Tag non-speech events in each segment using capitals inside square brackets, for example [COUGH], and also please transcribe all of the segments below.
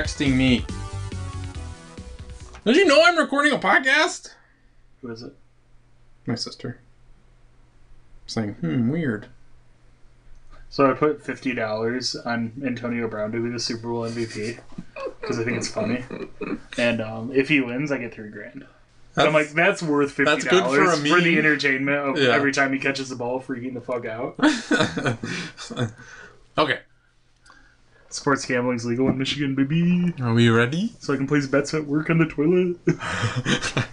texting me. Did you know I'm recording a podcast? Who is it? My sister. Saying, hmm, weird. So I put fifty dollars on Antonio Brown to be the Super Bowl MVP because I think it's funny, and um, if he wins, I get three grand. And I'm like, that's worth fifty That's good dollars for a for, the entertainment of Yeah. every time he catches the ball, freaking the fuck out. [LAUGHS] okay, Sports gambling's legal in Michigan, baby. are we ready? So I can place bets at work on the toilet. [LAUGHS]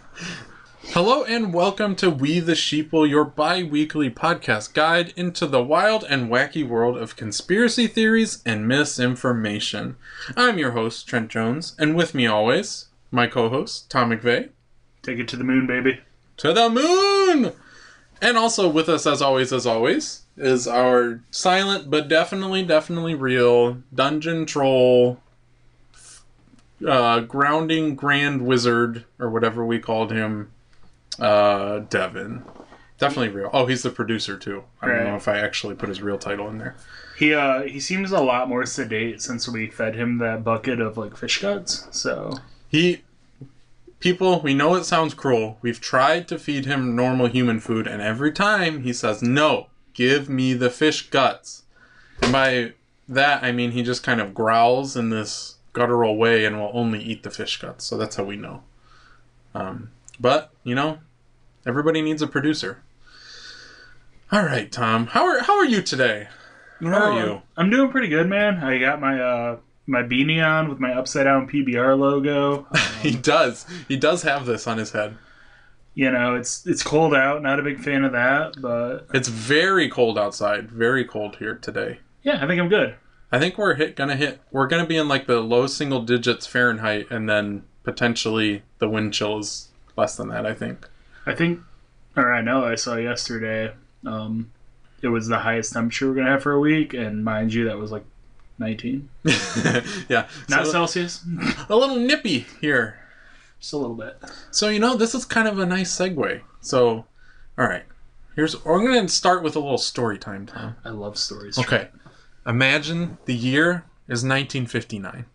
Hello and welcome to We the Sheeple, your bi weekly podcast guide into the wild and wacky world of conspiracy theories and misinformation. I'm your host, Trent Jones, and with me always, my co host, Tom McVeigh. Take it to the moon, baby. To the moon! And also with us, as always, as always, is our silent but definitely, definitely real dungeon troll, uh, grounding grand wizard, or whatever we called him, uh, Devin. Definitely real. Oh, he's the producer too. I don't Right. know if I actually put his real title in there. He uh he seems a lot more sedate since we fed him that bucket of like fish guts. So He, people, we know it sounds cruel. We've tried to feed him normal human food, and every time he says, no, give me the fish guts. And by that, I mean he just kind of growls in this guttural way and will only eat the fish guts. So that's how we know. Um, but, you know, everybody needs a producer. All right, Tom. How are, how are you today? How are you? I'm doing pretty good, man. I got my uh my beanie on with my upside down PBR logo. [LAUGHS] He does. He does have this on his head. You know, it's it's cold out. Not a big fan of that, but It's very cold outside. Very cold here today. yeah, I think I'm good. I think we're hit gonna hit we're gonna be in like the low single digits Fahrenheit and then potentially the wind chill is less than that, I think. I think, or I know I saw yesterday. Um, it was the highest temperature we're gonna have for a week, and mind you, that was like 19, [LAUGHS] yeah. not so Celsius, a little nippy here. Just a little bit. So you know, this is kind of a nice segue. So alright. Here's I'm gonna start with a little story time, Tom. I love stories. Okay. Imagine the year is nineteen fifty nine.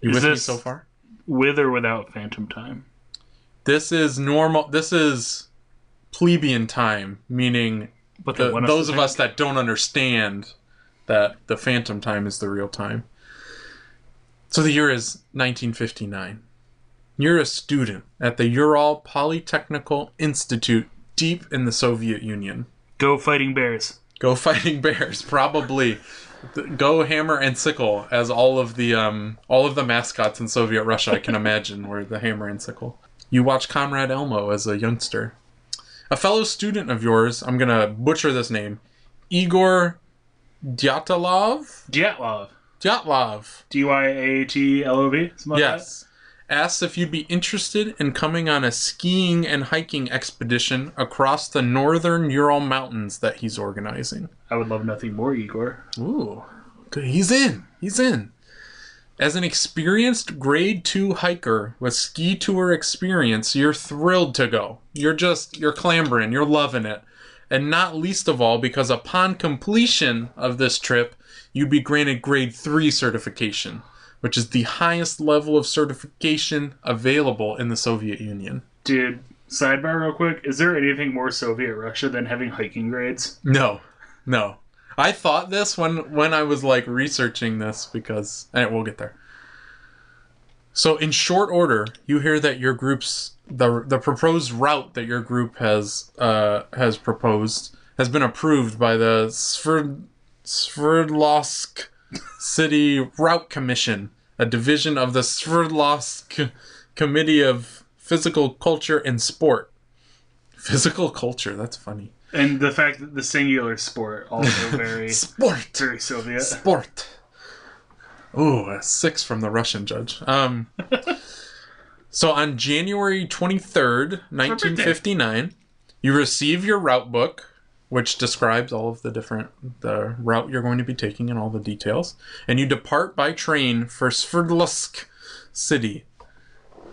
You Is with me so far? with or without Phantom Time. This is normal this is plebeian time, meaning But the, those to of us that don't understand that the phantom time is the real time. So the year is 1959. You're a student at the Ural Polytechnical Institute deep in the Soviet Union. go fighting bears. Go [LAUGHS] fighting bears, probably. Go hammer and sickle, as all of the um, all of the mascots in Soviet Russia I can [LAUGHS] imagine were the hammer and sickle. You watch Comrade Elmo as a youngster. A fellow student of yours, I'm gonna butcher this name, Igor Dyatlov. Dyatlov. Dyatlov. D Y A T L O V. something like Yes. Asks if you'd be interested in coming on a skiing and hiking expedition across the northern Ural Mountains that he's organizing. I would love nothing more, Igor. Ooh. He's in. He's in. As an experienced grade two hiker with ski tour experience, you're thrilled to go. You're just, you're clambering, you're loving it. And not least of all, because upon completion of this trip, you'd be granted grade three certification, which is the highest level of certification available in the Soviet Union. Dude, sidebar real quick. Is there anything more Soviet Russia than having hiking grades? No, no. I thought this when when I was like researching this because and we'll get there. So in short order, you hear that your group's the the proposed route that your group has uh has proposed has been approved by the Sverd, Sverdlovsk City Route Commission, a division of the Sverdlovsk Committee of Physical Culture and Sport. Physical culture, that's funny. And the fact that the singular sport also [LAUGHS] very Sport. very Soviet. Sport. Ooh, a six from the Russian judge. Um, [LAUGHS] so on January 23rd, 1959, you receive your route book, which describes all of the different the route you're going to be taking and all the details, and you depart by train for Sverdlovsk City.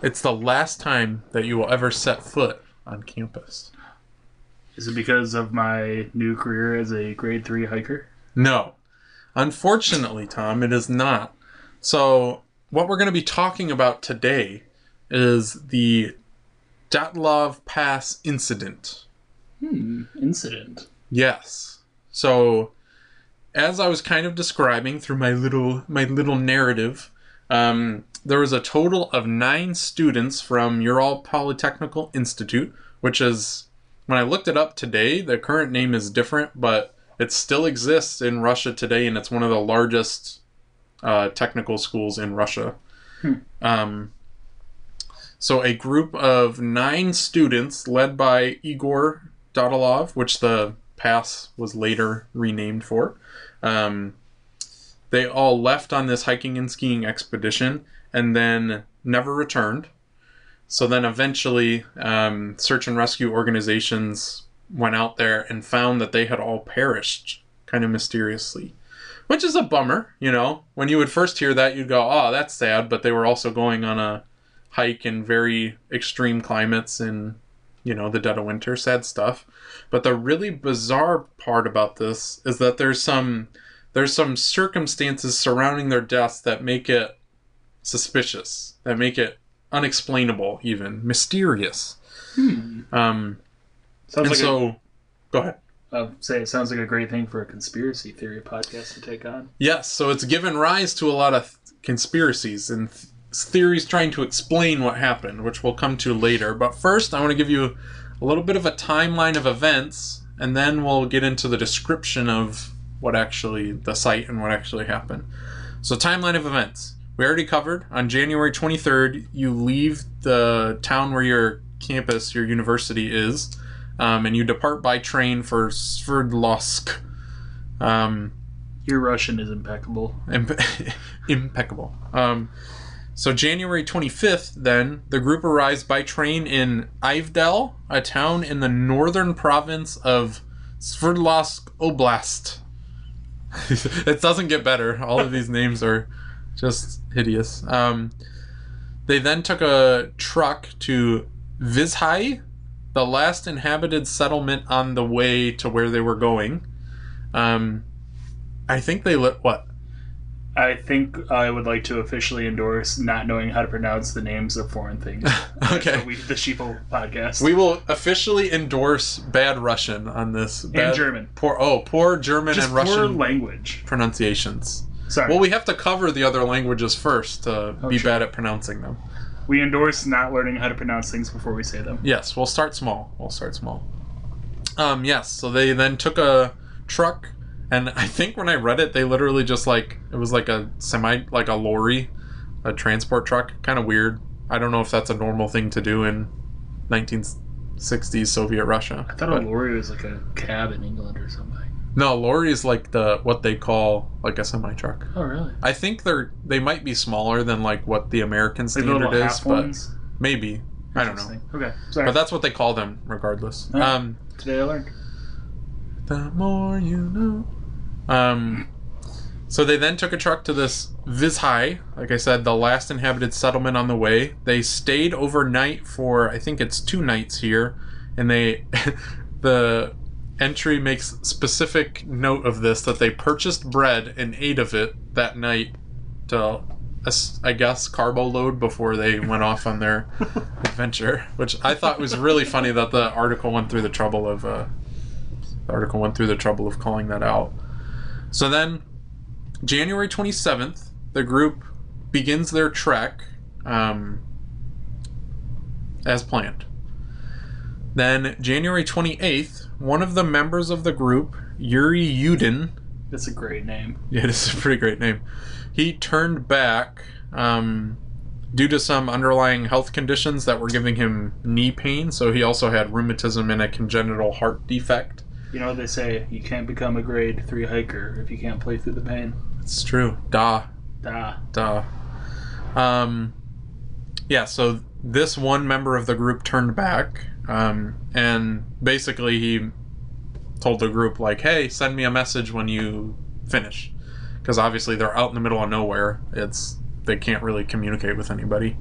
It's the last time that you will ever set foot on campus. Is it because of my new career as a grade three hiker? No. Unfortunately, Tom, it is not. So, what we're going to be talking about today is the Dyatlov Pass incident. Hmm. Incident. Yes. So, as I was kind of describing through my little my little narrative, um, there was a total of nine students from Ural Polytechnical Institute, which is when I looked it up today, the current name is different, but it still exists in Russia today, and it's one of the largest uh, technical schools in Russia. Um, so a group of nine students, led by Igor Dodolov, which the pass was later renamed for, um, they all left on this hiking and skiing expedition and then never returned. So then eventually, um, search and rescue organizations went out there and found that they had all perished kind of mysteriously. Which is a bummer, you know. When you would first hear that, you'd go, oh, that's sad, but they were also going on a hike in very extreme climates in, you know, the dead of winter. Sad stuff. But the really bizarre part about this is that there's some there's some circumstances surrounding their deaths that make it suspicious, that make it unexplainable, even mysterious. Hmm. Um, Sounds and like so, go ahead. a, uh, say it sounds like a great thing for a conspiracy theory podcast to take on. Yes, so it's given rise to a lot of th- conspiracies and th- theories trying to explain what happened, which we'll come to later. But first, I want to give you a little bit of a timeline of events, and then we'll get into the description of what actually the site and what actually happened. So, timeline of events. We already covered on January 23rd, you leave the town where your campus, your university is, um, and you depart by train for Sverdlovsk. Um, Your Russian is impeccable. Impe- [LAUGHS] impeccable. Um, so January 25th, then the group arrives by train in Ivdel, a town in the northern province of Sverdlovsk Oblast. [LAUGHS] it doesn't get better. All of these names are just hideous. Um, they then took a truck to Vizhai, the last inhabited settlement on the way to where they were going. Um, I think they lit what I think I would like to officially endorse not knowing how to pronounce the names of foreign things. [LAUGHS] Okay. We, the Sheeple podcast. We will officially endorse bad Russian on this. Bad, German. Poor oh, poor German Just and poor Russian language. pronunciations. Sorry. Well, we have to cover the other languages first to be sure. bad at pronouncing them. we endorse not learning how to pronounce things before we say them. Yes, we'll start small. We'll start small. Um, yes. So they then took a truck, and I think when I read it, they literally just like it was like a semi, like a lorry, a transport truck. Kind of weird. I don't know if that's a normal thing to do in 1960s Soviet Russia. I thought a lorry was like a cab in England or something. No, lorry is like the what they call like a semi truck. Oh, really? I think they're they might be smaller than like what the American standard little is, but ones? maybe I don't know. Okay. Sorry. But that's what they call them, regardless. Alright. Um, Today I learned. the more you know. Um, so they then took a truck to this Vizhai, like I said, the last inhabited settlement on the way. They stayed overnight for I think it's two nights here, and they [LAUGHS] the entry makes specific note of this that they purchased bread and ate of it that night to I guess carbo load before they went off on their [LAUGHS] adventure, which I thought was really funny that the article went through the trouble of uh, the article went through the trouble of calling that out. So then, January 27th, the group begins their trek um, as planned. Then, January 28th, one of the members of the group, Yuri Yudin, That's a great name. yeah, [LAUGHS] this is a pretty great name. He turned back um, due to some underlying health conditions that were giving him knee pain. So he also had rheumatism and a congenital heart defect. You know what they say? You can't become a grade three hiker if you can't play through the pain. It's true. Da, Da. da. Um, yeah. So this one member of the group turned back, um, and basically he told the group like, "Hey, send me a message when you finish," because obviously they're out in the middle of nowhere. It's they can't really communicate with anybody.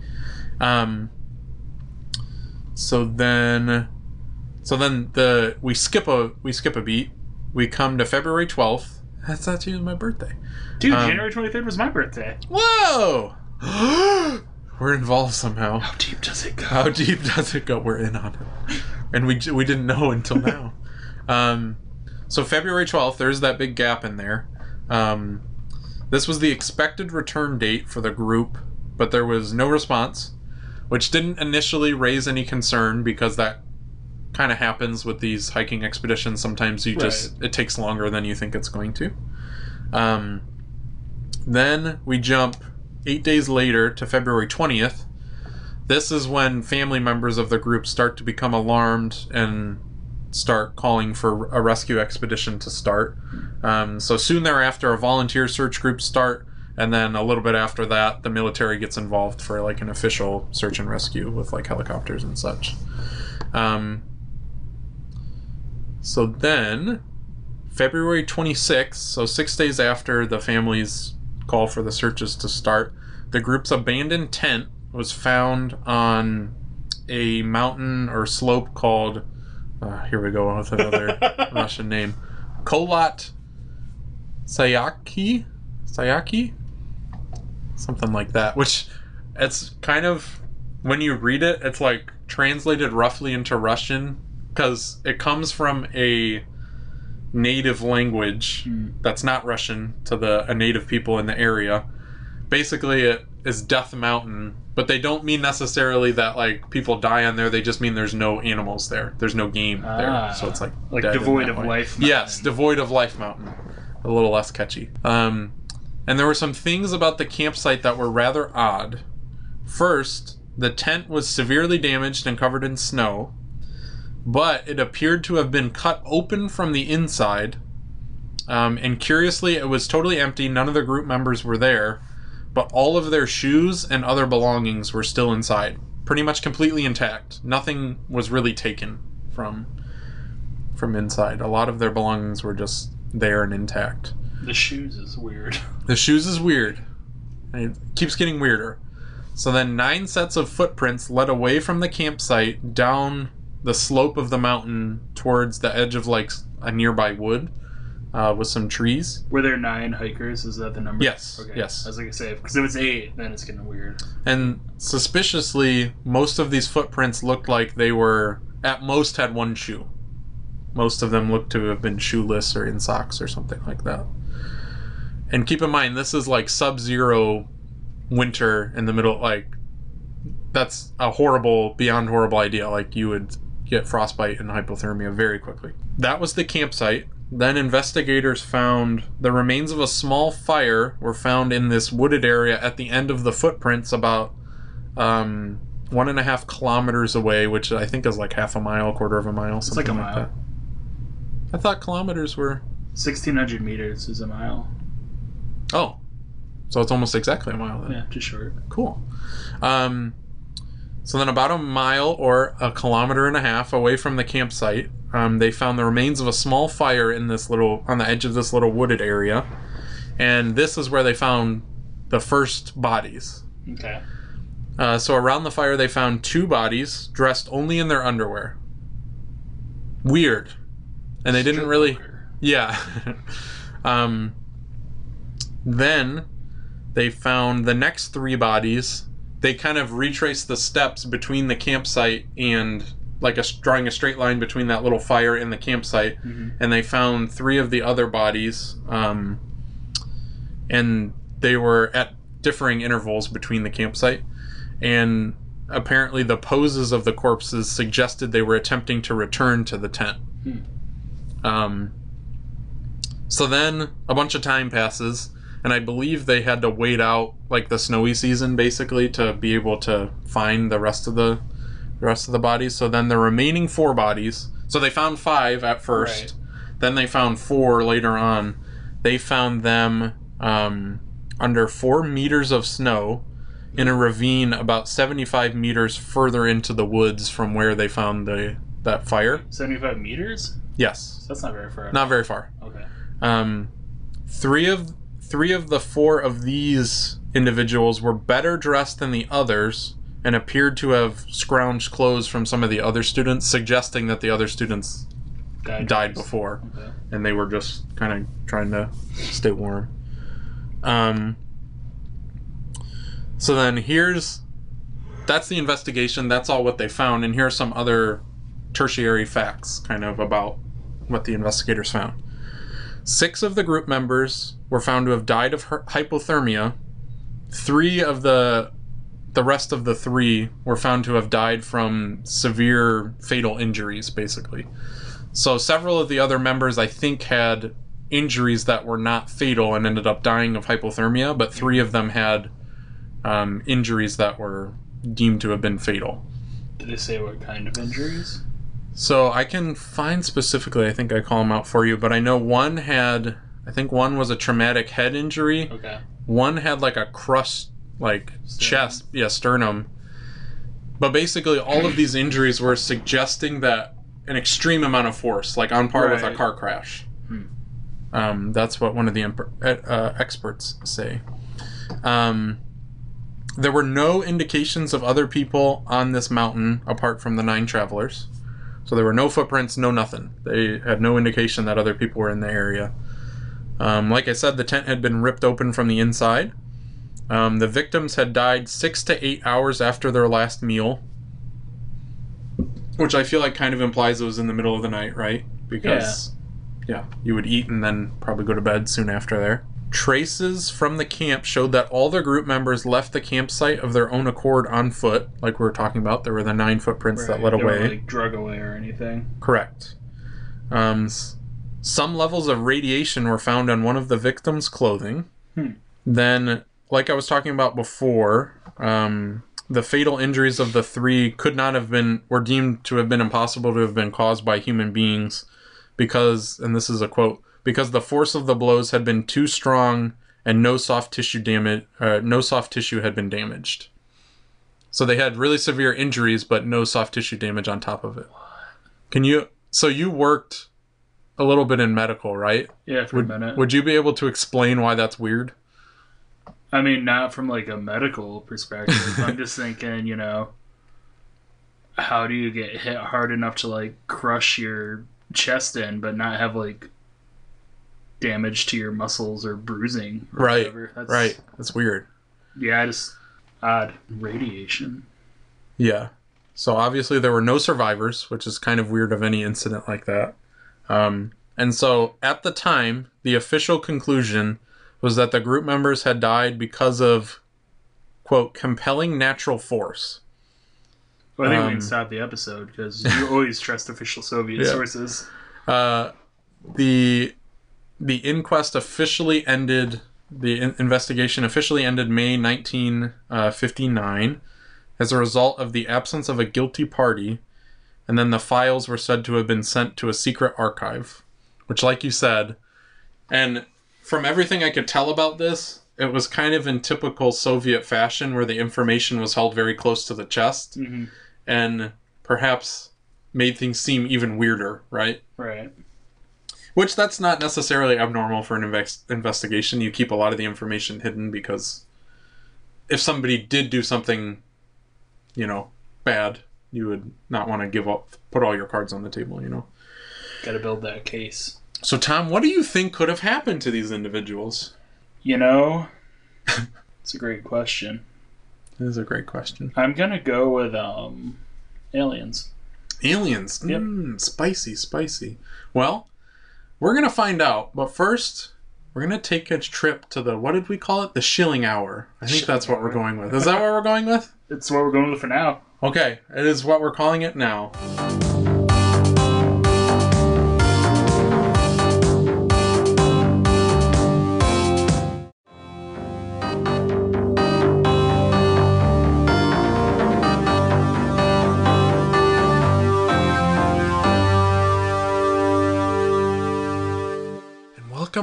Um, so then, so then the we skip a we skip a beat. We come to February twelfth. That's actually my birthday. Dude, Um, January 23rd was my birthday. Whoa! [GASPS] we're involved somehow. How deep does it go? How deep does it go? We're in on it, and we we didn't know until [LAUGHS] now. um, so February twelfth, there's that big gap in there. Um, this was the expected return date for the group, but there was no response, which didn't initially raise any concern because that kind of happens with these hiking expeditions. Sometimes you just it takes longer than you think it's going to. Um, then we jump eight days later to February twentieth. This is when family members of the group start to become alarmed and start calling for a rescue expedition to start. Um, so soon thereafter, a volunteer search group start, and then a little bit after that, the military gets involved for like an official search and rescue with like helicopters and such. Um, so then, February 26th, so six days after the families call for the searches to start, the group's abandoned tent was found on a mountain or slope called. Uh, here we go with another [LAUGHS] Russian name. Kolat Sayaki? Sayaki? Something like that. Which it's kind of. When you read it, it's like translated roughly into Russian because it comes from a native language Hmm. that's not Russian to the a native people in the area. Basically, it is Death Mountain, but they don't mean necessarily that like people die on there. They just mean there's no animals there. There's no game Ah. there, so it's like Like devoid of way. life Yes, devoid of life mountain. A little less catchy. Um, and there were some things about the campsite that were rather odd. First, the tent was severely damaged and covered in snow, but it appeared to have been cut open from the inside. Um, and curiously, it was totally empty. None of the group members were there, but all of their shoes and other belongings were still inside, pretty much completely intact. Nothing was really taken from from inside. A lot of their belongings were just there and intact. The shoes is weird. [LAUGHS] The shoes is weird. It keeps getting weirder. So then nine sets of footprints led away from the campsite down the slope of the mountain towards the edge of like a nearby wood uh, with some trees. Were there nine hikers? Is that the number? Yes, Okay. yes. As I was gonna say because if it's eight, then it's getting weird. And suspiciously, most of these footprints looked like they were at most had one shoe. Most of them looked to have been shoeless or in socks or something like that. And keep in mind, this is like sub-zero winter in the middle. Like that's a horrible, beyond horrible idea. Like you would get frostbite and hypothermia very quickly. That was the campsite. Then investigators found the remains of a small fire were found in this wooded area at the end of the footprints, about um, one and a half kilometers away, which I think is like half a mile, quarter of a mile, like a like, mile. that. I thought kilometers were. Sixteen hundred meters is a mile. Oh, so it's almost exactly a mile then. Yeah, just short. Cool. Um, so then, about a mile or a kilometer and a half away from the campsite, um, they found the remains of a small fire in this little on the edge of this little wooded area, and this is where they found the first bodies. Okay. Uh, so around the fire, they found two bodies dressed only in their underwear. Weird, and they didn't really. Yeah. [LAUGHS] um, then they found the next three bodies. They kind of retraced the steps between the campsite and like a drawing a straight line between that little fire and the campsite, Mhm. and they found three of the other bodies. Um, and they were at differing intervals between the campsite, and apparently the poses of the corpses suggested they were attempting to return to the tent. Um, so then a bunch of time passes, and I believe they had to wait out like the snowy season basically to be able to find the rest of the, the rest of the bodies. So then the remaining four bodies. So they found five at first, Right. then they found four later on. They found them um, under four meters of snow in a ravine about 75 meters further into the woods from where they found the that fire. Seventy-five meters. Yes, That's not very far. not very far. Okay. Um, three of three of the four of these individuals were better dressed than the others and appeared to have scrounged clothes from some of the other students, suggesting that the other students Died, died before Okay. and they were just kind of trying to stay warm. Um, So then here's that's the investigation. That's all what they found, and here are some other tertiary facts, kind of about what the investigators found. Six of the group members were found to have died of hypothermia. Three of the the rest of the three were found to have died from severe fatal injuries, basically. So several of the other members, I think, had injuries that were not fatal and ended up dying of hypothermia, but three of them had um, injuries that were deemed to have been fatal. Did they say what kind of injuries? So I can find specifically, I think I call them out for you, but I know one had, I think one was a traumatic head injury. Okay. One had like a crushed, like Sternum. chest, yeah, sternum. But basically, all of these injuries were suggesting that an extreme amount of force, like on par with a car crash. Hmm. Um, that's what one of the emper- uh, experts say. Um, there were no indications of other people on this mountain apart from the nine travelers. So there were no footprints, no nothing. They had no indication that other people were in the area. Um, like I said, the tent had been ripped open from the inside. Um, the victims had died six to eight hours after their last meal, which I feel like kind of implies it was in the middle of the night, right? Because, yeah, you would eat and then probably go to bed soon after there. Traces from the camp showed that all the group members left the campsite of their own accord on foot, like we were talking about. There were the nine footprints that led They away. like drug away or anything. Correct. Um, some levels of radiation were found on one of the victims' clothing. Hmm. Then, like I was talking about before, um, the fatal injuries of the three could not have been, were deemed to have been impossible to have been caused by human beings because, and this is a quote, because the force of the blows had been too strong and no soft tissue damage, uh, no soft tissue had been damaged. So they had really severe injuries, but no soft tissue damage on top of it. Can you? So you worked a little bit in medical, right? Yeah, for Would, a minute. would you be able to explain why that's weird? I mean, not from like a medical perspective. [LAUGHS] I'm just thinking, you know, how do you get hit hard enough to like crush your chest in, but not have like damage to your muscles or bruising? Or Right, Whatever. That's, Right. That's weird. Yeah, just odd radiation. Yeah. So obviously there were no survivors, which is kind of weird of any incident like that. Um, and so at the time, the official conclusion was that the group members had died because of quote compelling natural force. Well, I think we Um, can stop the episode because you always trust official Soviet [LAUGHS] Yeah. sources. Uh, the the inquest officially ended. The in- investigation officially ended May 1959 as a result of the absence of a guilty party, and then the files were said to have been sent to a secret archive, which, like you said, and from everything I could tell about this, it was kind of in typical Soviet fashion where the information was held very close to the chest hmm and perhaps made things seem even weirder, right? Right. Which that's not necessarily abnormal for an invex- investigation. You keep a lot of the information hidden because if somebody did do something, you know, bad, you would not want to give up, put all your cards on the table, you know. Got to build that case. So, Tom, what do you think could have happened to these individuals? You know, [LAUGHS] it's a great question. That is a great question. I'm gonna go with um, aliens. Aliens. Yep. Mm, spicy, spicy. Well, we're going to find out, but first, we're going to take a trip to the, what did we call it? The shilling hour. I think that's what we're going with. Is that what we're going with? It's what we're going with for now. Okay, it is what we're calling it now.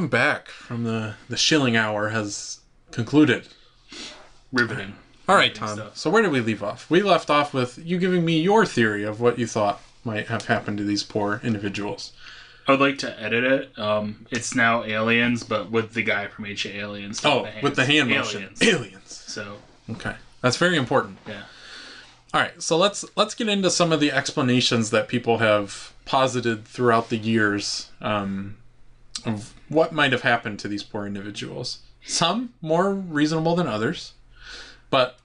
Welcome back from the the shilling hour has concluded. Riveting. All right, Tom. stuff. So where did we leave off? We left off with you giving me your theory of what you thought might have happened to these poor individuals. I would like to edit it. Um, it's now aliens, but with the guy from HA Aliens. Oh, with the hand motion. aliens. Aliens. So Okay. That's very important. yeah, All right, so let's let's get into some of the explanations that people have posited throughout the years um, of what might have happened to these poor individuals. Some more reasonable than others. But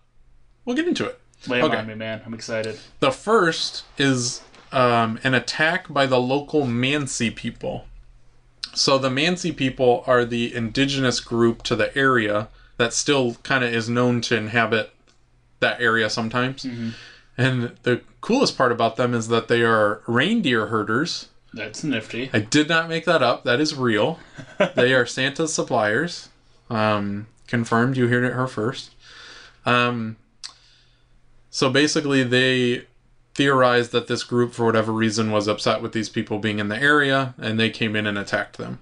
we'll get into it. Lay Okay. on me, man. I'm excited. The first is um, an attack by the local Mansi people. So the Mansi people are the indigenous group to the area that still kind of is known to inhabit that area sometimes. And the coolest part about them is that they are reindeer herders. That's nifty. I did not make that up. That is real. [LAUGHS] they are Santa's suppliers. Um, confirmed. You heard it her first. Um, so basically, they theorized that this group, for whatever reason, was upset with these people being in the area, and they came in and attacked them.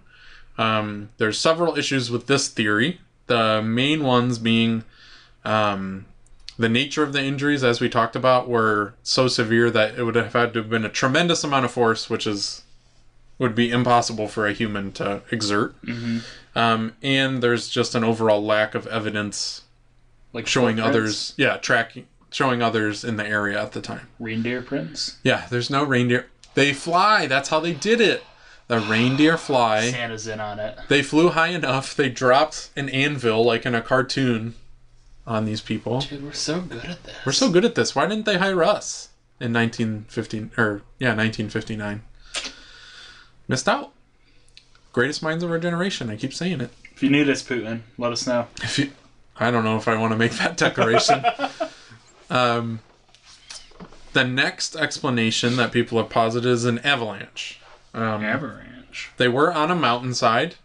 Um, there's several issues with this theory. The main ones being um, the nature of the injuries, as we talked about, were so severe that it would have had to have been a tremendous amount of force, which is would be impossible for a human to exert. Um, and there's just an overall lack of evidence Like showing others, yeah, tracking, showing others in the area at the time. reindeer prints. Yeah, there's no reindeer. They fly. That's how they did it. The reindeer fly. Santa's in on it. They flew high enough. They dropped an anvil like in a cartoon on these people. Dude, we're so good at this. We're so good at this. Why didn't they hire us in 1915 or yeah, 1959? Missed out. Greatest minds of our generation. I keep saying it. If you need us, Putin, let us know. If you, I don't know if I want to make that declaration. [LAUGHS] um, the next explanation that people have posited is an avalanche. Um, Avalanche. they were on a mountainside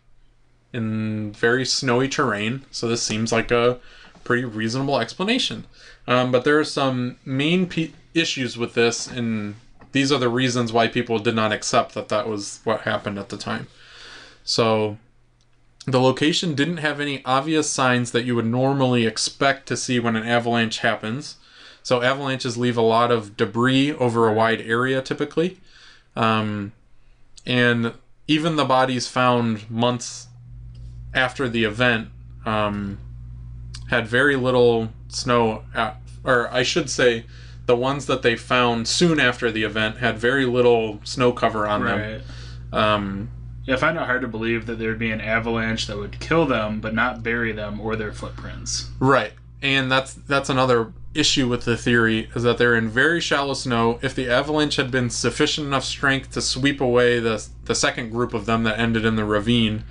in very snowy terrain, so this seems like a pretty reasonable explanation. Um, but there are some main pe- issues with this, and these are the reasons why people did not accept that that was what happened at the time. So, the location didn't have any obvious signs that you would normally expect to see when an avalanche happens. So, avalanches leave a lot of debris over a wide area typically. Um, and even the bodies found months after the event um, had very little snow at, or i should say the ones that they found soon after the event had very little snow cover on Right. them um, Yeah, I find it hard to believe that there'd be an avalanche that would kill them but not bury them or their footprints. right and that's that's another issue with the theory is that they're in very shallow snow if the avalanche had been sufficient enough strength to sweep away the the second group of them that ended in the ravine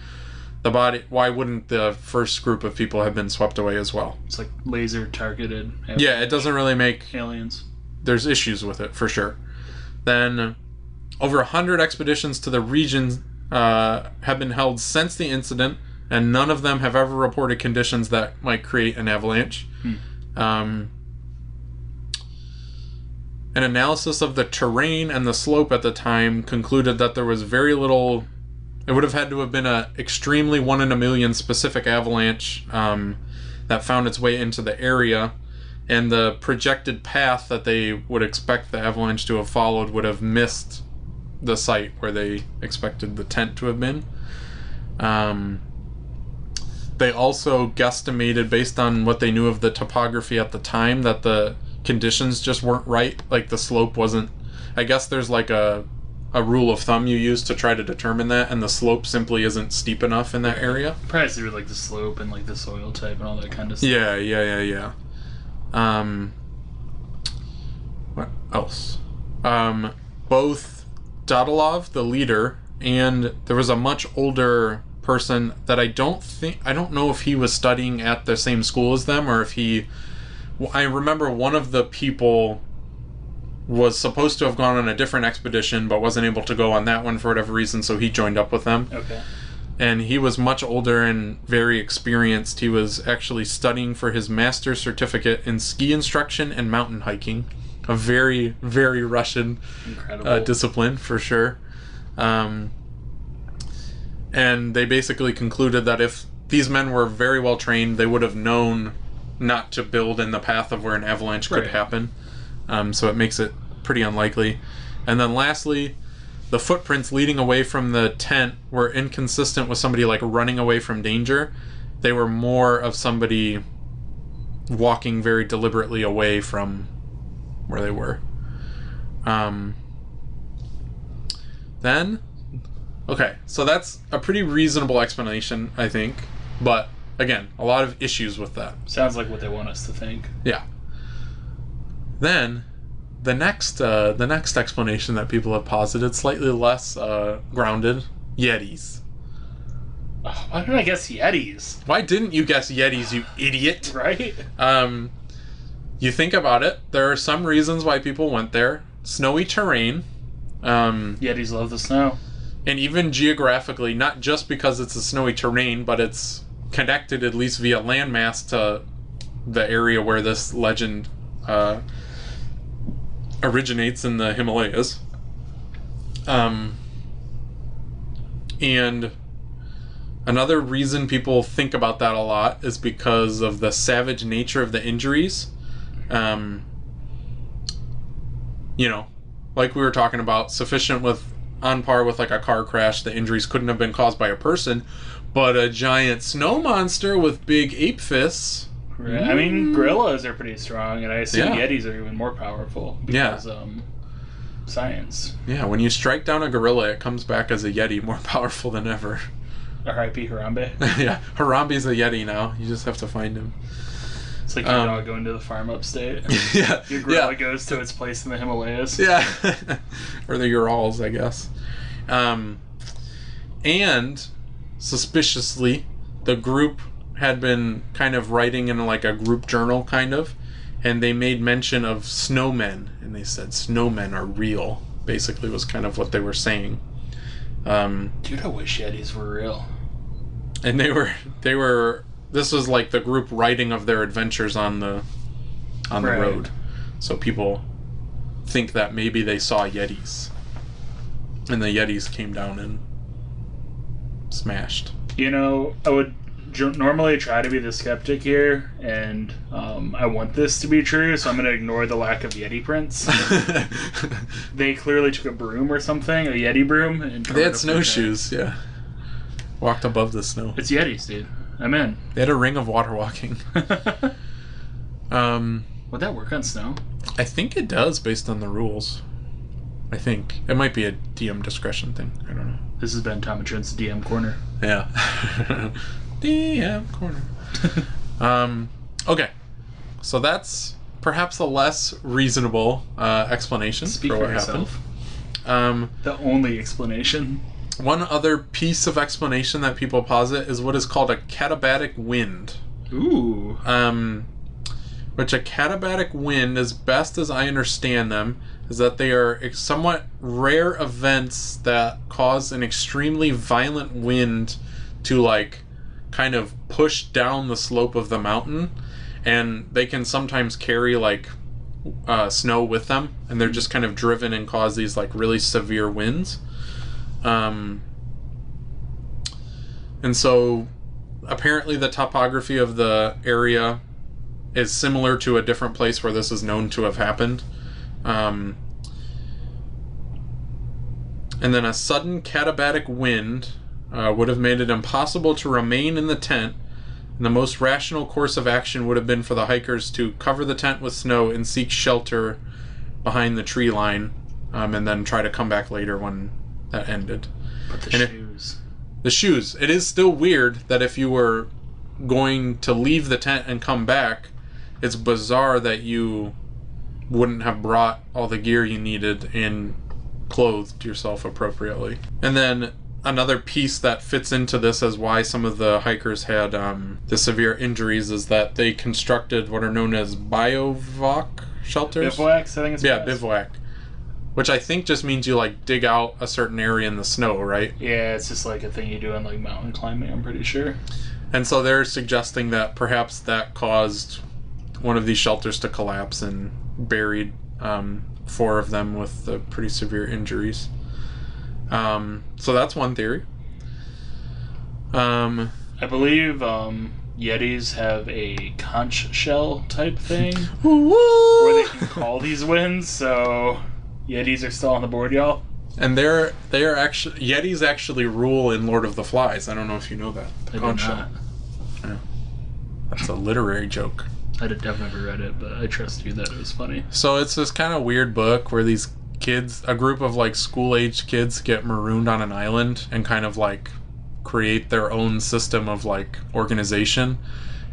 the body why wouldn't the first group of people have been swept away as well? It's like laser targeted yeah it doesn't really make aliens. there's issues with it for sure. Then over 100 expeditions to the region uh, have been held since the incident and none of them have ever reported conditions that might create an avalanche. Um, an analysis of the terrain and the slope at the time concluded that there was very little it would have had to have been a extremely one in a million specific avalanche um, that found its way into the area and the projected path that they would expect the avalanche to have followed would have missed the site where they expected the tent to have been. Um, they also guesstimated, based on what they knew of the topography at the time, that the conditions just weren't right. Like the slope wasn't. I guess there's like a a rule of thumb you use to try to determine that, and the slope simply isn't steep enough in that area. Probably through like the slope and like the soil type and all that kind of stuff. Yeah, yeah, yeah, yeah. Um, what else? Um, both Dadalov, the leader, and there was a much older person that I don't think I don't know if he was studying at the same school as them or if he. I remember one of the people was supposed to have gone on a different expedition but wasn't able to go on that one for whatever reason, so he joined up with them Okay. and he was much older and very experienced. He was actually studying for his master's certificate in ski instruction and mountain hiking, a very, very Russian uh, discipline for sure. Um, and they basically concluded that if these men were very well trained, they would have known not to build in the path of where an avalanche could happen. Um, so it makes it pretty unlikely. And then lastly, the footprints leading away from the tent were inconsistent with somebody like running away from danger. They were more of somebody walking very deliberately away from where they were. Um, then, okay, so that's a pretty reasonable explanation, I think. But again, a lot of issues with that. Sounds like what they want us to think. Yeah. Then, the next uh, the next explanation that people have posited, slightly less uh, grounded, Yetis. Why did I guess Yetis? Why didn't you guess Yetis, you idiot? Right? Um, you think about it. There are some reasons why people went there. Snowy terrain. Um, Yetis love the snow. and even geographically, not just because it's a snowy terrain, but it's connected at least via landmass to the area where this legend uh, originates in the Himalayas. Um, and another reason people think about that a lot is because of the savage nature of the injuries. Um, you know, like we were talking about, sufficient with on par with like a car crash. The injuries couldn't have been caused by a person, but a giant snow monster with big ape fists. Right. I mean, gorillas are pretty strong, and I assume Yeah. Yetis are even more powerful Yeah. um, science. Yeah, when you strike down a gorilla, it comes back as a yeti, more [LAUGHS] powerful than ever. R.I.P. Harambe. [LAUGHS] yeah, Harambe's a yeti now. You just have to find him. It's like your Um, dog going to the farm upstate. [LAUGHS] yeah, Your gorilla yeah, goes to its place in the Himalayas. yeah, or the Urals, I guess. Um, and suspiciously, the group had been kind of writing in like a group journal, kind of, and they made mention of snowmen, and they said snowmen are real. Basically, was kind of what they were saying. Um, Dude, I wish Yetis were real. and they were they were this was like the group writing of their adventures on the on the road so people think that maybe they saw yetis and the yetis came down and smashed You know, I would j- normally try to be the skeptic here, and um, I want this to be true, so I'm going to ignore the lack of Yeti prints. [LAUGHS] they clearly took a broom or something, a Yeti broom, and they had snowshoes yeah walked above the snow. It's Yetis, dude. I'm in. they had a ring of water walking [LAUGHS] um Would that work on snow? i think it does based on the rules i think it might be a dm discretion thing i don't know This has been Tom and Trent's DM corner. Yeah. [LAUGHS] DM corner. [LAUGHS] Um, okay. So that's perhaps a less reasonable uh, explanation Speak for for what yourself. happened. Um, The only explanation. one other piece of explanation that people posit is what is called a katabatic wind. Ooh. Um, which a katabatic wind, as best as I understand them, is that they are somewhat rare events that cause an extremely violent wind to like kind of push down the slope of the mountain, and they can sometimes carry like uh, snow with them, and they're just kind of driven and cause these like really severe winds. Um, and so apparently the topography of the area is similar to a different place where this is known to have happened. Um, and then a sudden katabatic wind uh, would have made it impossible to remain in the tent. And the most rational course of action would have been for the hikers to cover the tent with snow and seek shelter behind the tree line, um, and then try to come back later when that ended But the And it- shoes. the shoes. It is still weird that if you were going to leave the tent and come back, it's bizarre that you wouldn't have brought all the gear you needed and clothed yourself appropriately. And then another piece that fits into this as why some of the hikers had um, the severe injuries is that they constructed what are known as biovac shelters. Bivouacs, I think it's Yeah, pronounced. bivouac. Which I think just means you like dig out a certain area in the snow, right? Yeah, it's just like a thing you do in like mountain climbing, I'm pretty sure. And so they're suggesting that perhaps that caused one of these shelters to collapse and buried um, four of them with uh, pretty severe injuries. Um, so that's one theory. Um, I believe um, Yetis have a conch shell type thing [LAUGHS] where where they can call these winds, so Yetis are still on the board, y'all. and they're they are actually Yetis actually rule in Lord of the Flies. I don't know if you know that. I did Conch shell. not. That's a literary joke. I did, I've never read it, but I trust you that it was funny. So it's this kind of weird book where these kids, a group of like school aged kids, get marooned on an island and kind of like create their own system of like organization.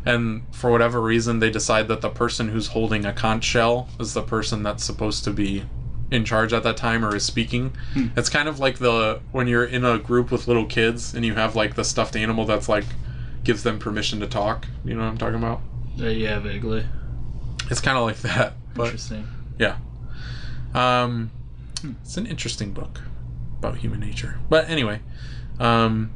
And for whatever reason, they decide that the person who's holding a conch shell is the person that's supposed to be in charge at that time or is speaking. It's kind of like the when you're in a group with little kids and you have like the stuffed animal that's like gives them permission to talk. You know what I'm talking about? Uh, yeah, vaguely. It's kind of like that, but Interesting. yeah. Um, it's an interesting book about human nature. But anyway, um,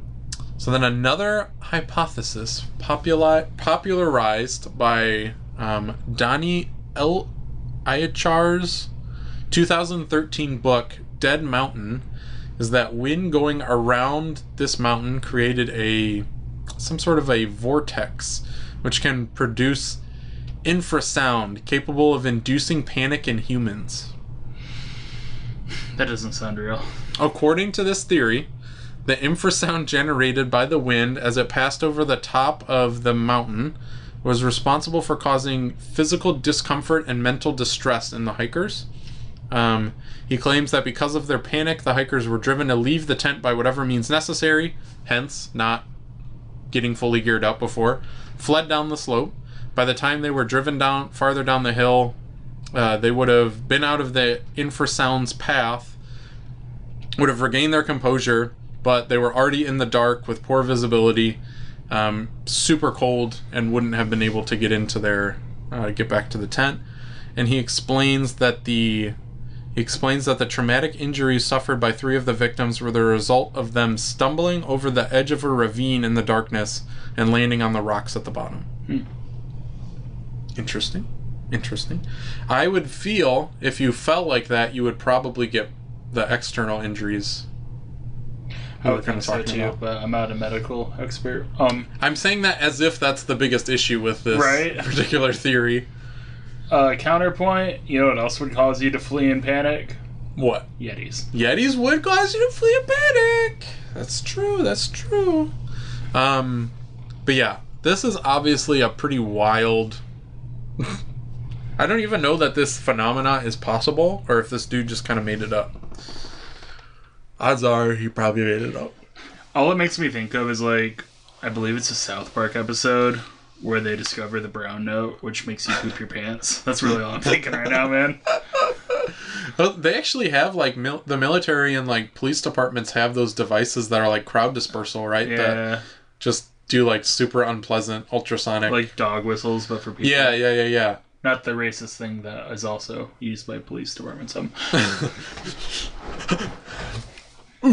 so then another hypothesis populi- popularized by um, Donnie L. Eichar's 2013 book Dead Mountain is that wind going around this mountain created a some sort of a vortex which can produce infrasound capable of inducing panic in humans. That doesn't sound real. According to this theory, the infrasound generated by the wind as it passed over the top of the mountain was responsible for causing physical discomfort and mental distress in the hikers. Um, he claims that because of their panic, the hikers were driven to leave the tent by whatever means necessary, hence not getting fully geared up before, fled down the slope. By the time they were driven down farther down the hill, uh, they would have been out of the infrasound's path, would have regained their composure, but they were already in the dark with poor visibility, um, super cold, and wouldn't have been able to get into their uh, get back to the tent. And he explains that the he explains that the traumatic injuries suffered by three of the victims were the result of them stumbling over the edge of a ravine in the darkness and landing on the rocks at the bottom. Interesting. Interesting. I would feel if you fell like that, you would probably get the external injuries. I would think so too, about. but I'm not a medical expert. Um, I'm saying that as if that's the biggest issue with this Right. [LAUGHS] particular theory. uh, counterpoint. You know what else would cause you to flee in panic? What? Yetis. Yetis would cause you to flee in panic. That's true. That's true. Um, but yeah, this is obviously a pretty wild. [LAUGHS] I don't even know that this phenomena is possible, or if this dude just kind of made it up. Odds are he probably made it up. All it makes me think of is like, I believe it's a South Park episode where they discover the brown note, which makes you poop your pants. That's really all I'm thinking right now, man. Well, [LAUGHS] oh, they actually have like mil- the military and like police departments have those devices that are like crowd dispersal, right? That Yeah, just do like super unpleasant ultrasonic. like dog whistles, but for people. yeah, yeah, yeah, yeah. Not the racist thing that is also used by police departments. Um, [LAUGHS]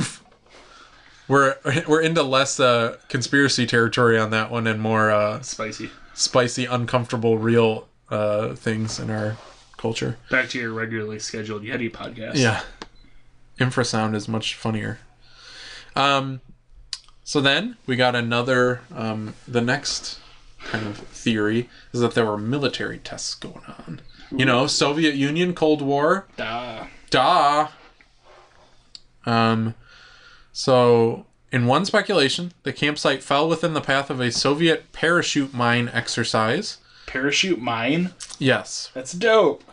We're we're into less uh, conspiracy territory on that one and more uh, spicy. spicy, uncomfortable, real uh, things in our culture. Back to your regularly scheduled Yeti podcast. Yeah, infrasound is much funnier. Um, so then we got another. Um, the next kind of theory is that there were military tests going on. You know, Soviet Union, Cold War, Duh. Da. Um, so, in one speculation, the campsite fell within the path of a Soviet parachute mine exercise. Parachute mine. Yes, That's dope.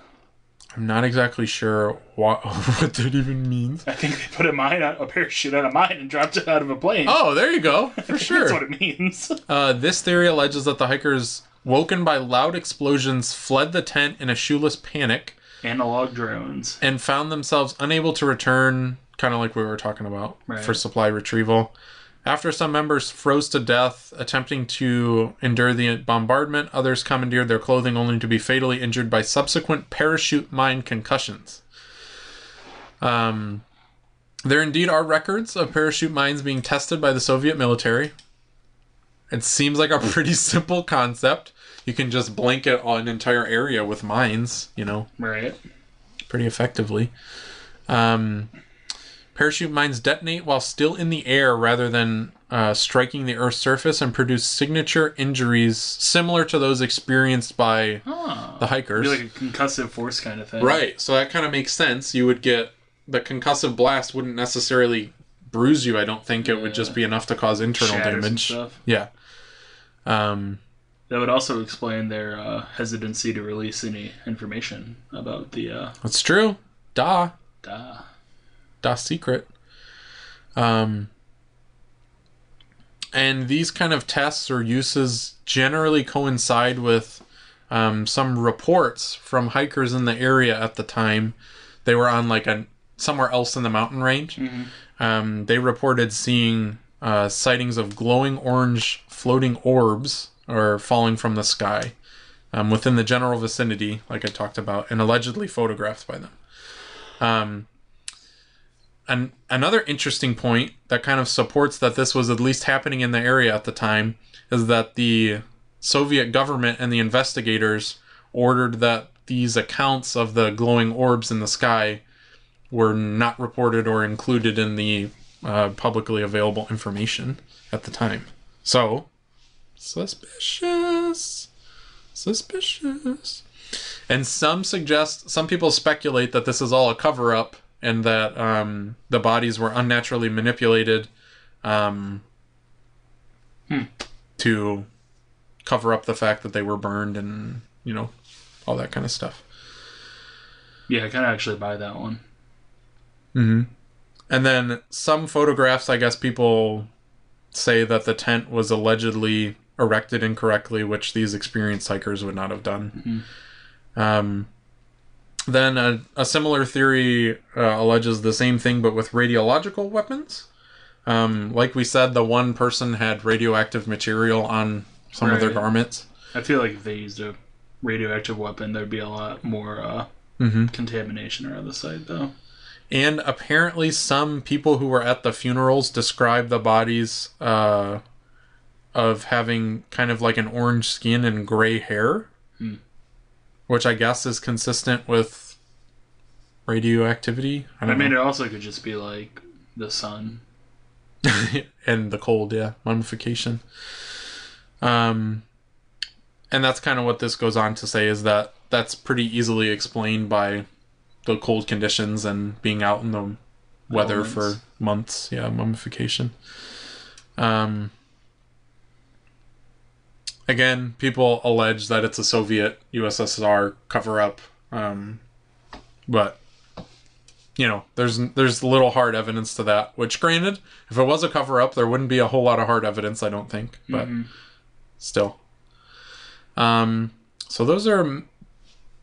I'm not exactly sure what [LAUGHS] what that even means. I think they put a mine on a parachute on a mine and dropped it out of a plane. Oh, there you go, for [LAUGHS] sure. That's what it means. [LAUGHS] Uh, this theory alleges that the hikers, woken by loud explosions, fled the tent in a shoeless panic Analog drones. and found themselves unable to return, kind of like we were talking about, Right. for supply retrieval. After some members froze to death attempting to endure the bombardment, others commandeered their clothing only to be fatally injured by subsequent parachute mine concussions. Um, there indeed are records of parachute mines being tested by the Soviet military. It seems like a pretty [LAUGHS] simple concept. You can just blanket an entire area with mines, you know Right. pretty effectively. Um, parachute mines detonate while still in the air rather than uh, striking the Earth's surface and produce signature injuries similar to those experienced by Oh. the hikers. Be like a concussive force kind of thing. right, so that kind of makes sense. You would get the concussive blast wouldn't necessarily bruise you. I don't think it would just be enough to cause internal Shatters damage. Yeah. Um, That would also explain their uh, hesitancy to release any information about the uh, that's true. Da. duh. Das Secret. Um, and these kind of tests or uses generally coincide with um, some reports from hikers in the area at the time. They were on like a somewhere else in the mountain range. Um, they reported seeing uh, sightings of glowing orange floating orbs or falling from the sky um, within the general vicinity, like I talked about, and allegedly photographed by them. And another interesting point that kind of supports that this was at least happening in the area at the time is that the Soviet government and the investigators ordered that these accounts of the glowing orbs in the sky were not reported or included in the uh, publicly available information at the time. So, suspicious. Suspicious. And some suggest, some people speculate that this is all a cover up and that um, the bodies were unnaturally manipulated um, to cover up the fact that they were burned and, you know, all that kind of stuff. Yeah, I kind of actually buy that one. Mm-hmm. And then some photographs, I guess people say that the tent was allegedly erected incorrectly, which these experienced hikers would not have done. Um, then a, a similar theory uh, alleges the same thing, but with radiological weapons. Um, like we said, the one person had radioactive material on some of their garments. I feel like if they used a radioactive weapon, there'd be a lot more uh, Mm-hmm. contamination around the site, though. And apparently, some people who were at the funerals described the bodies uh, of having kind of like an orange skin and gray hair, Hmm. Which I guess is consistent with radioactivity. I I mean, know. it also could just be like the sun. [LAUGHS] and the cold, yeah, mummification. Um, and that's kind of what this goes on to say is that that's pretty easily explained by the cold conditions and being out in the weather Elements. for months. Yeah, mummification. Um, again, people allege that it's a Soviet USSR cover up, um, but you know, there's there's little hard evidence to that. Which, granted, if it was a cover up, there wouldn't be a whole lot of hard evidence. I don't think, but Mhm. still. Um, so those are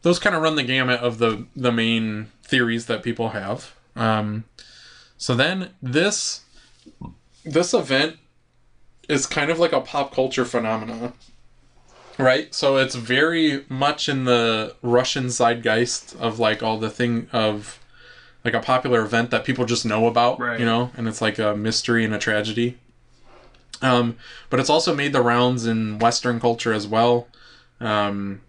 those kind of run the gamut of the the main theories that people have. Um, so then this this event is kind of like a pop culture phenomenon. Right? So it's very much in the Russian zeitgeist of like all the thing of like a popular event that people just know about, Right. you know, and it's like a mystery and a tragedy. Um, but it's also made the rounds in Western culture as well. Um,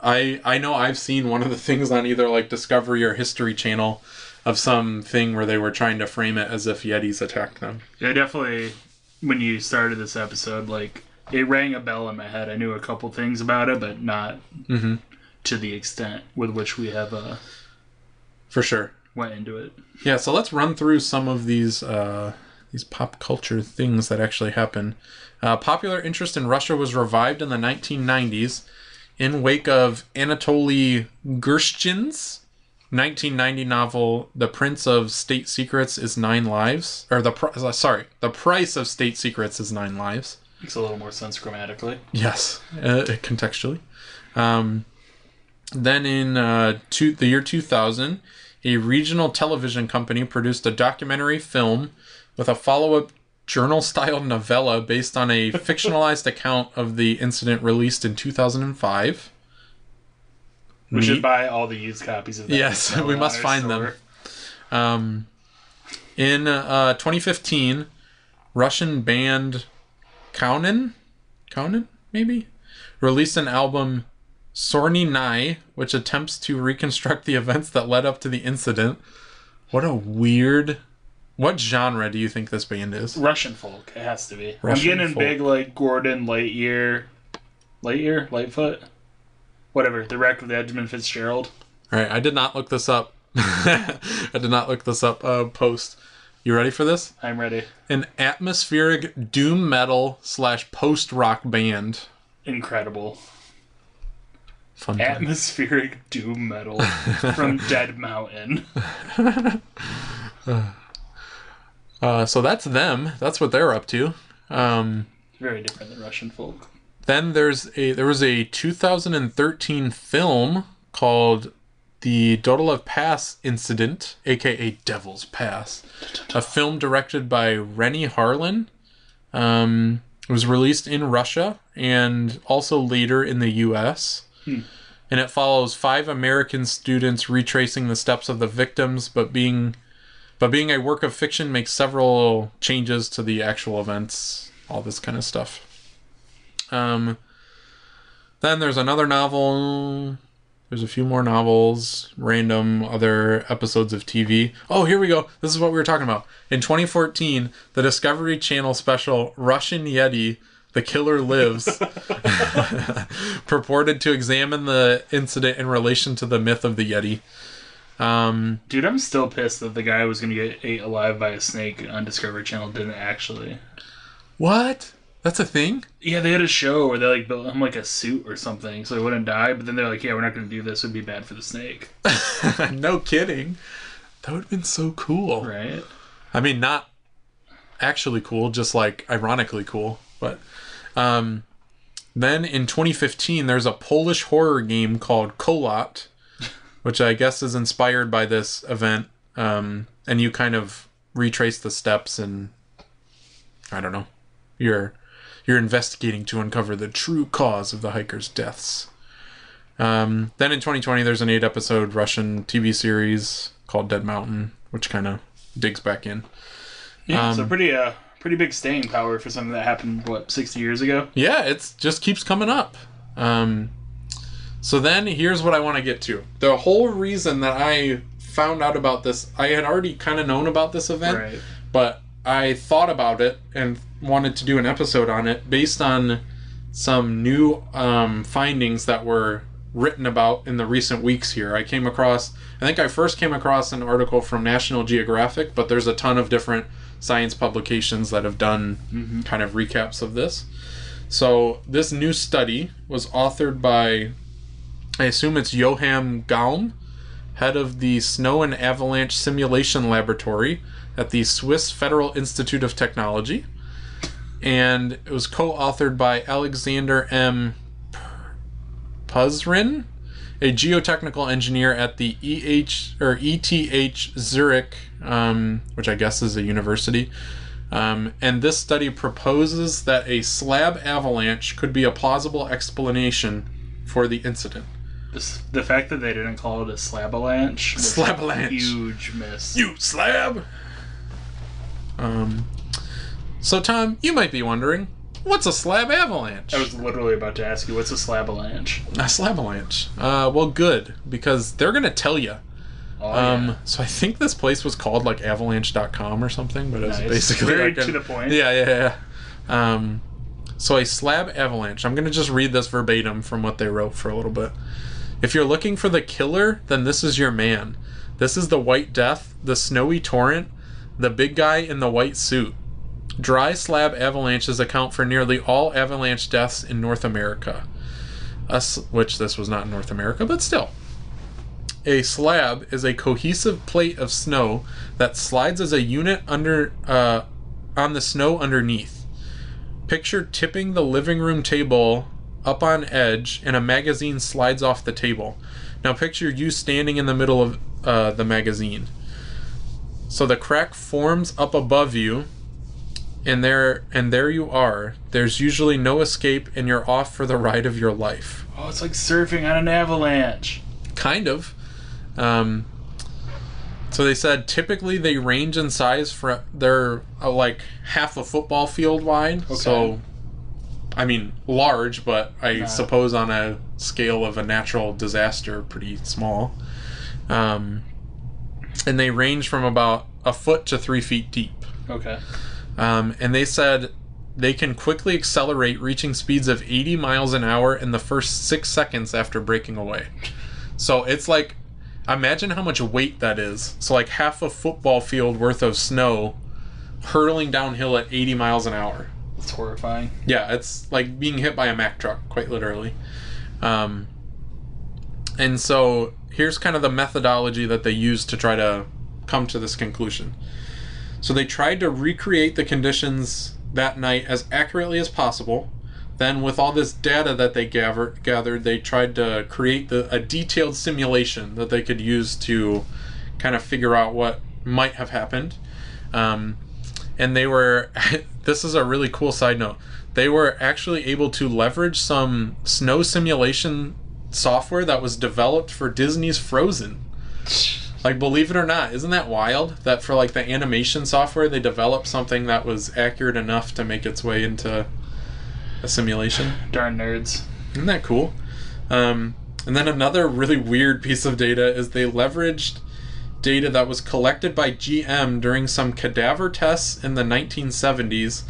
I I know I've seen one of the [LAUGHS] things on either like Discovery or History Channel of some thing where they were trying to frame it as if Yetis attacked them. Yeah, definitely. When you started this episode, like it rang a bell in my head. I knew a couple things about it, but not Mm-hmm. to the extent with which we have uh, For sure. went into it. Yeah, so let's run through some of these uh, these pop culture things that actually happen. Uh, popular interest in Russia was revived in the 1990s in wake of Anatoly Gushchin's 1990 novel "The Prince of State Secrets is Nine Lives," or the sorry, "The Price of State Secrets is Nine Lives." Makes a little more sense grammatically. Yes, uh, contextually. Um, then in uh, two, the year 2000, a regional television company produced a documentary film with a follow up journal style [LAUGHS] novella based on a fictionalized account of the incident released in 2005. We Neat. should buy all the used copies of that. Yes, [LAUGHS] we must find them. Um, in uh, 2015, Russian band Kaunin, Kaunin maybe, released an album Sorni Nai, which attempts to reconstruct the events that led up to the incident. What a weird. What genre do you think this band is? Russian folk. It has to be. Russian I'm getting folk. big like Gordon Lightyear, Lightyear, Lightfoot, whatever. The wreck of the Edmund Fitzgerald. All right, I did not look this up. [LAUGHS] I did not look this up. Uh, post. You ready for this? I'm ready. An atmospheric doom metal slash post rock band. Incredible. Fun. time. Atmospheric doom metal [LAUGHS] from Dead Mountain. [LAUGHS] Uh, so that's them. That's what they're up to. Um, Very different than Russian folk. then there's a there was a 2013 film called the Dyatlov Pass Incident, aka Devil's Pass, a film directed by Renny Harlin. Um, it was released in Russia and also later in the U.S. And it follows five American students retracing the steps of the victims, but being but being a work of fiction makes several changes to the actual events, all this kind of stuff. Um, then there's another novel. There's a few more novels, random other episodes of TV. Oh, here we go. This is what we were talking about. In 2014, the Discovery Channel special Russian Yeti The Killer Lives [LAUGHS] [LAUGHS] purported to examine the incident in relation to the myth of the Yeti. Um, Dude, I'm still pissed that the guy who was gonna get ate alive by a snake on Discovery Channel didn't actually. what? That's a thing? Yeah, they had a show where they like built him like a suit or something so he wouldn't die. But then they're like, "Yeah, we're not gonna do this. It'd be bad for the snake." [LAUGHS] no kidding. That would have been so cool. Right? I mean, not actually cool, just like ironically cool. But um, then in 2015, there's a Polish horror game called Kholat, [LAUGHS] which I guess is inspired by this event. Um, and you kind of retrace the steps, and I don't know, you're you're investigating to uncover the true cause of the hikers' deaths. Um, then in 2020, there's an eight episode Russian TV series called Dead Mountain, which kind of digs back in. Yeah. Um, so pretty uh pretty big staying power for something that happened what 60 years ago. Yeah, it's just keeps coming up. Um, so then here's what I want to get to. The whole reason that I found out about this, I had already kind of known about this event, Right. but I thought about it and wanted to do an episode on it based on some new um, findings that were written about in the recent weeks here. I came across, I think I first came across an article from National Geographic, but there's a ton of different science publications that have done kind of recaps of this. So this new study was authored by, I assume it's Johan Gaume, head of the Snow and Avalanche Simulation Laboratory at the Swiss Federal Institute of Technology. And it was co authored by Alexander M. Puzrin, a geotechnical engineer at the EH or ETH Zurich, um, which I guess is a university. Um, and this study proposes that a slab avalanche could be a plausible explanation for the incident. This, the fact that they didn't call it a slabalanche was Slabalanche. a huge miss. You slab! Um, so, Tom, you might be wondering, what's a slab avalanche? I was literally about to ask you, what's a slab avalanche? A slab avalanche. Uh, well, good, because they're going to tell you. Oh, Um, yeah. So I think this place was called like avalanche.com or something, but it's Nice. basically Very like to the point. Yeah, yeah, yeah. Um, so a slab avalanche. I'm gonna just read this verbatim from what they wrote for a little bit. If you're looking for the killer, then this is your man. This is the White Death, the snowy torrent, the big guy in the white suit. Dry slab avalanches account for nearly all avalanche deaths in North America. Which this was not in North America, but still. A slab is a cohesive plate of snow that slides as a unit under uh, on the snow underneath. Picture tipping the living room table up on edge and a magazine slides off the table. Now picture you standing in the middle of uh, the magazine. So the crack forms up above you and there and there you are. There's usually no escape and you're off for the ride of your life. Oh, it's like surfing on an avalanche. Kind of. Um, so they said typically they range in size for they're uh, like half a football field wide. So, I mean large, but I Nah. suppose on a scale of a natural disaster, pretty small. Um, and they range from about a foot to three feet deep. Okay. Um, and they said they can quickly accelerate, reaching speeds of 80 miles an hour in the first six seconds after breaking away. So it's like, imagine how much weight that is. So, like half a football field worth of snow hurtling downhill at 80 miles an hour. It's horrifying. Yeah, it's like being hit by a Mack truck, quite literally. Um, and so here's kind of the methodology that they used to try to come to this conclusion. So they tried to recreate the conditions that night as accurately as possible. Then, with all this data that they gather, gathered, they tried to create the, a detailed simulation that they could use to kind of figure out what might have happened. Um, and they were, [LAUGHS] this is a really cool side note, they were actually able to leverage some snow simulation software that was developed for Disney's Frozen. Like, believe it or not, isn't that wild? That for like the animation software, they developed something that was accurate enough to make its way into a simulation. Darn nerds. Isn't that cool? Um, and then another really weird piece of data is they leveraged data that was collected by GM during some cadaver tests in the 1970s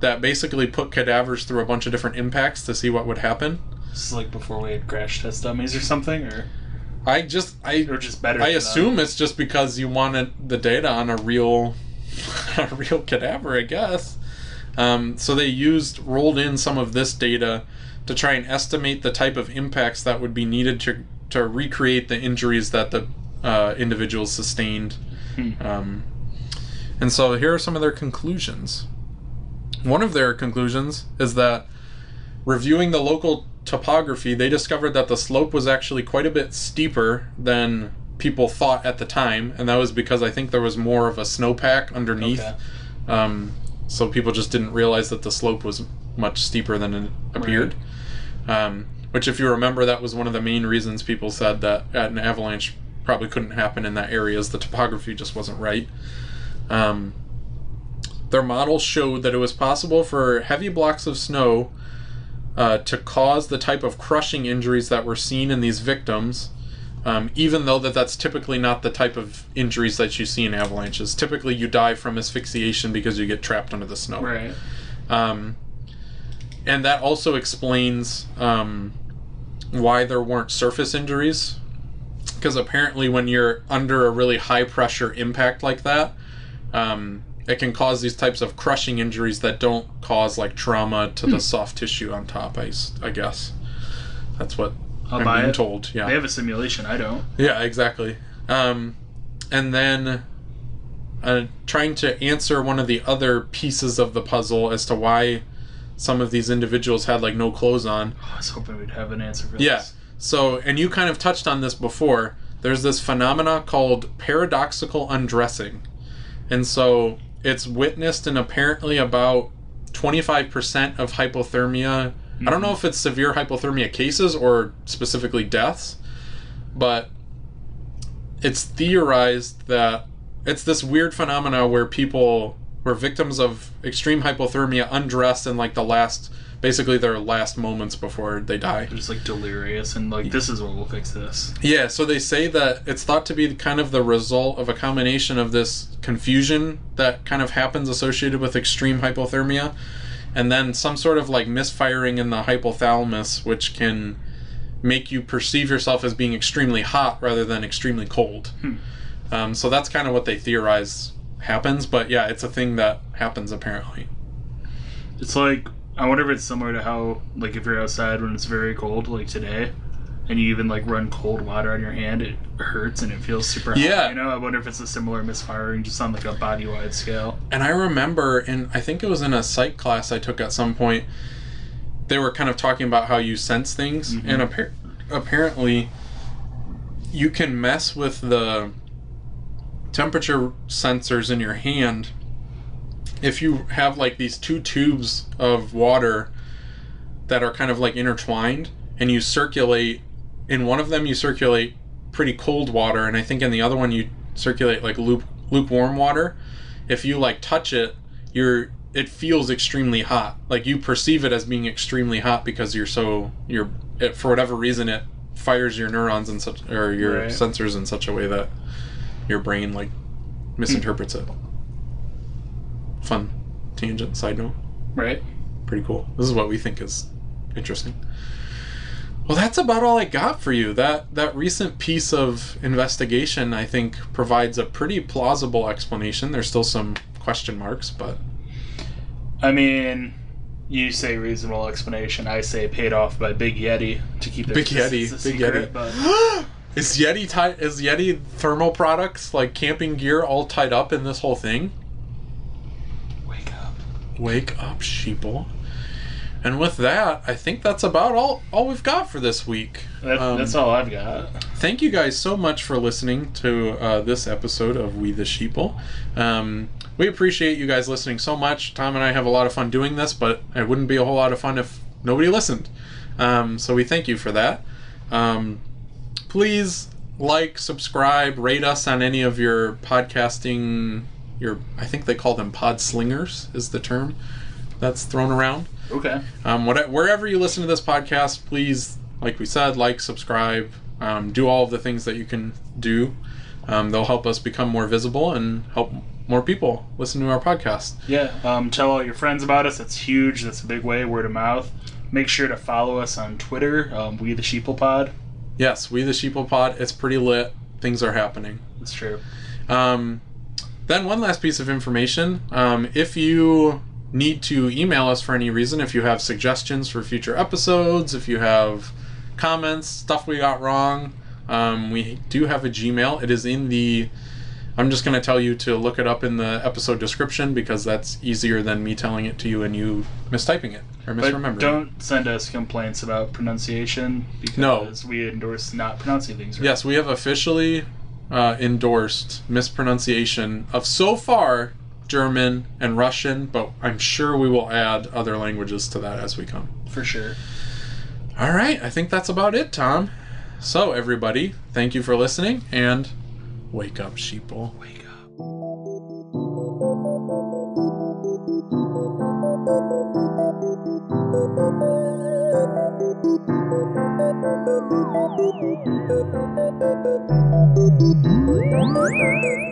that basically put cadavers through a bunch of different impacts to see what would happen. This is like before we had crash test dummies or something, or I just I or just better. I assume it's just because you wanted the data on a real, [LAUGHS] a real cadaver, I guess. Um, so they used rolled in some of this data to try and estimate the type of impacts that would be needed to to recreate the injuries that the uh, individuals sustained. Hmm. Um, and so here are some of their conclusions. One of their conclusions is that reviewing the local topography, they discovered that the slope was actually quite a bit steeper than people thought at the time, and that was because I think there was more of a snowpack underneath. Okay. Um, so people just didn't realize that the slope was much steeper than it appeared. Um, which, if you remember, that was one of the main reasons people said that an avalanche probably couldn't happen in that area, is the topography just wasn't right. Um, their model showed that it was possible for heavy blocks of snow uh, to cause the type of crushing injuries that were seen in these victims, um, even though that that's typically not the type of injuries that you see in avalanches. Typically, you die from asphyxiation because you get trapped under the snow. Right. Um, and that also explains um, why there weren't surface injuries. Because apparently, when you're under a really high pressure impact like that, um, it can cause these types of crushing injuries that don't cause like trauma to the soft tissue on top. I, I guess that's what I'll I'm being it. told. Yeah, They have a simulation. I don't. yeah, exactly. Um, and then uh, trying to answer one of the other pieces of the puzzle as to why some of these individuals had like no clothes on. Oh, I was hoping we'd have an answer for Yeah. this. Yeah. So, and you kind of touched on this before. There's this phenomena called paradoxical undressing. And so it's witnessed in apparently about 25% of hypothermia. I don't know if it's severe hypothermia cases or specifically deaths, but it's theorized that it's this weird phenomena where people where victims of extreme hypothermia undress in like the last basically their last moments before they die. They're just like delirious and like this is what will fix this. Yeah, so they say that it's thought to be kind of the result of a combination of this confusion that kind of happens associated with extreme hypothermia and then some sort of like misfiring in the hypothalamus which can make you perceive yourself as being extremely hot rather than extremely cold. Hmm. Um, so that's kind of what they theorize happens, but yeah, it's a thing that happens apparently. It's like I wonder if it's similar to how like if you're outside when it's very cold, like today, and you even like run cold water on your hand, it hurts and it feels super hot. Yeah. You know, I wonder if it's a similar misfiring just on like a body wide scale. And I remember, and I think it was in a psych class I took at some point, they were kind of talking about how you sense things, Mhm. and appar- apparently, you can mess with the temperature sensors in your hand if you have like these two tubes of water that are kind of like intertwined, and you circulate. In one of them, you circulate pretty cold water, and I think in the other one, you circulate like luke, lukewarm water if you like touch it you're it feels extremely hot like you perceive it as being extremely hot because you're so you're it, for whatever reason it fires your neurons in such or your Right. sensors in such a way that your brain like misinterprets it fun tangent side note Right? pretty cool this is what we think is interesting well that's about all i got for you that that recent piece of investigation i think provides a pretty plausible explanation there's still some question marks but I mean, you say reasonable explanation. I say paid off by Big Yeti to keep it Big Yeti, Big secret, Yeti. But [GASPS] is yeti tied is yeti thermal products like camping gear all tied up in this whole thing wake up. Sheeple. And with that, I think that's about all all we've got for this week. That, Um, that's all I've got. Thank you guys so much for listening to uh, this episode of We the Sheeple. Um, we appreciate you guys listening so much. Tom and I have a lot of fun doing this, but it wouldn't be a whole lot of fun if nobody listened. Um, so we thank you for that. Um, please like, subscribe, rate us on any of your podcasting. Your I think they call them pod slingers is the term that's thrown around. Okay. Um, what, wherever you listen to this podcast, please, like we said, like, subscribe, um, do all of the things that you can do. Um, they'll help us become more visible and help more people listen to our podcast. Yeah. Um, tell all your friends about us. That's huge. That's a big way. Word of mouth. Make sure to follow us on Twitter. Um, we the Sheeple Pod. Yes, we the Sheeple Pod. It's pretty lit. Things are happening. That's true. Um, then one last piece of information: um, if you need to email us for any reason, if you have suggestions for future episodes, if you have comments, stuff we got wrong, um, we do have a Gmail. It is in the. I'm just going to tell you to look it up in the episode description because that's easier than me telling it to you and you mistyping it or misremembering. it. don't send us complaints about pronunciation because No. we endorse not pronouncing things right. Yes, we have officially uh, endorsed mispronunciation of so far German and Russian, but I'm sure we will add other languages to that as we come. For sure. All right, I think that's about it, Tom. So, everybody, thank you for listening and wake up, sheeple. Wake up. Thank you.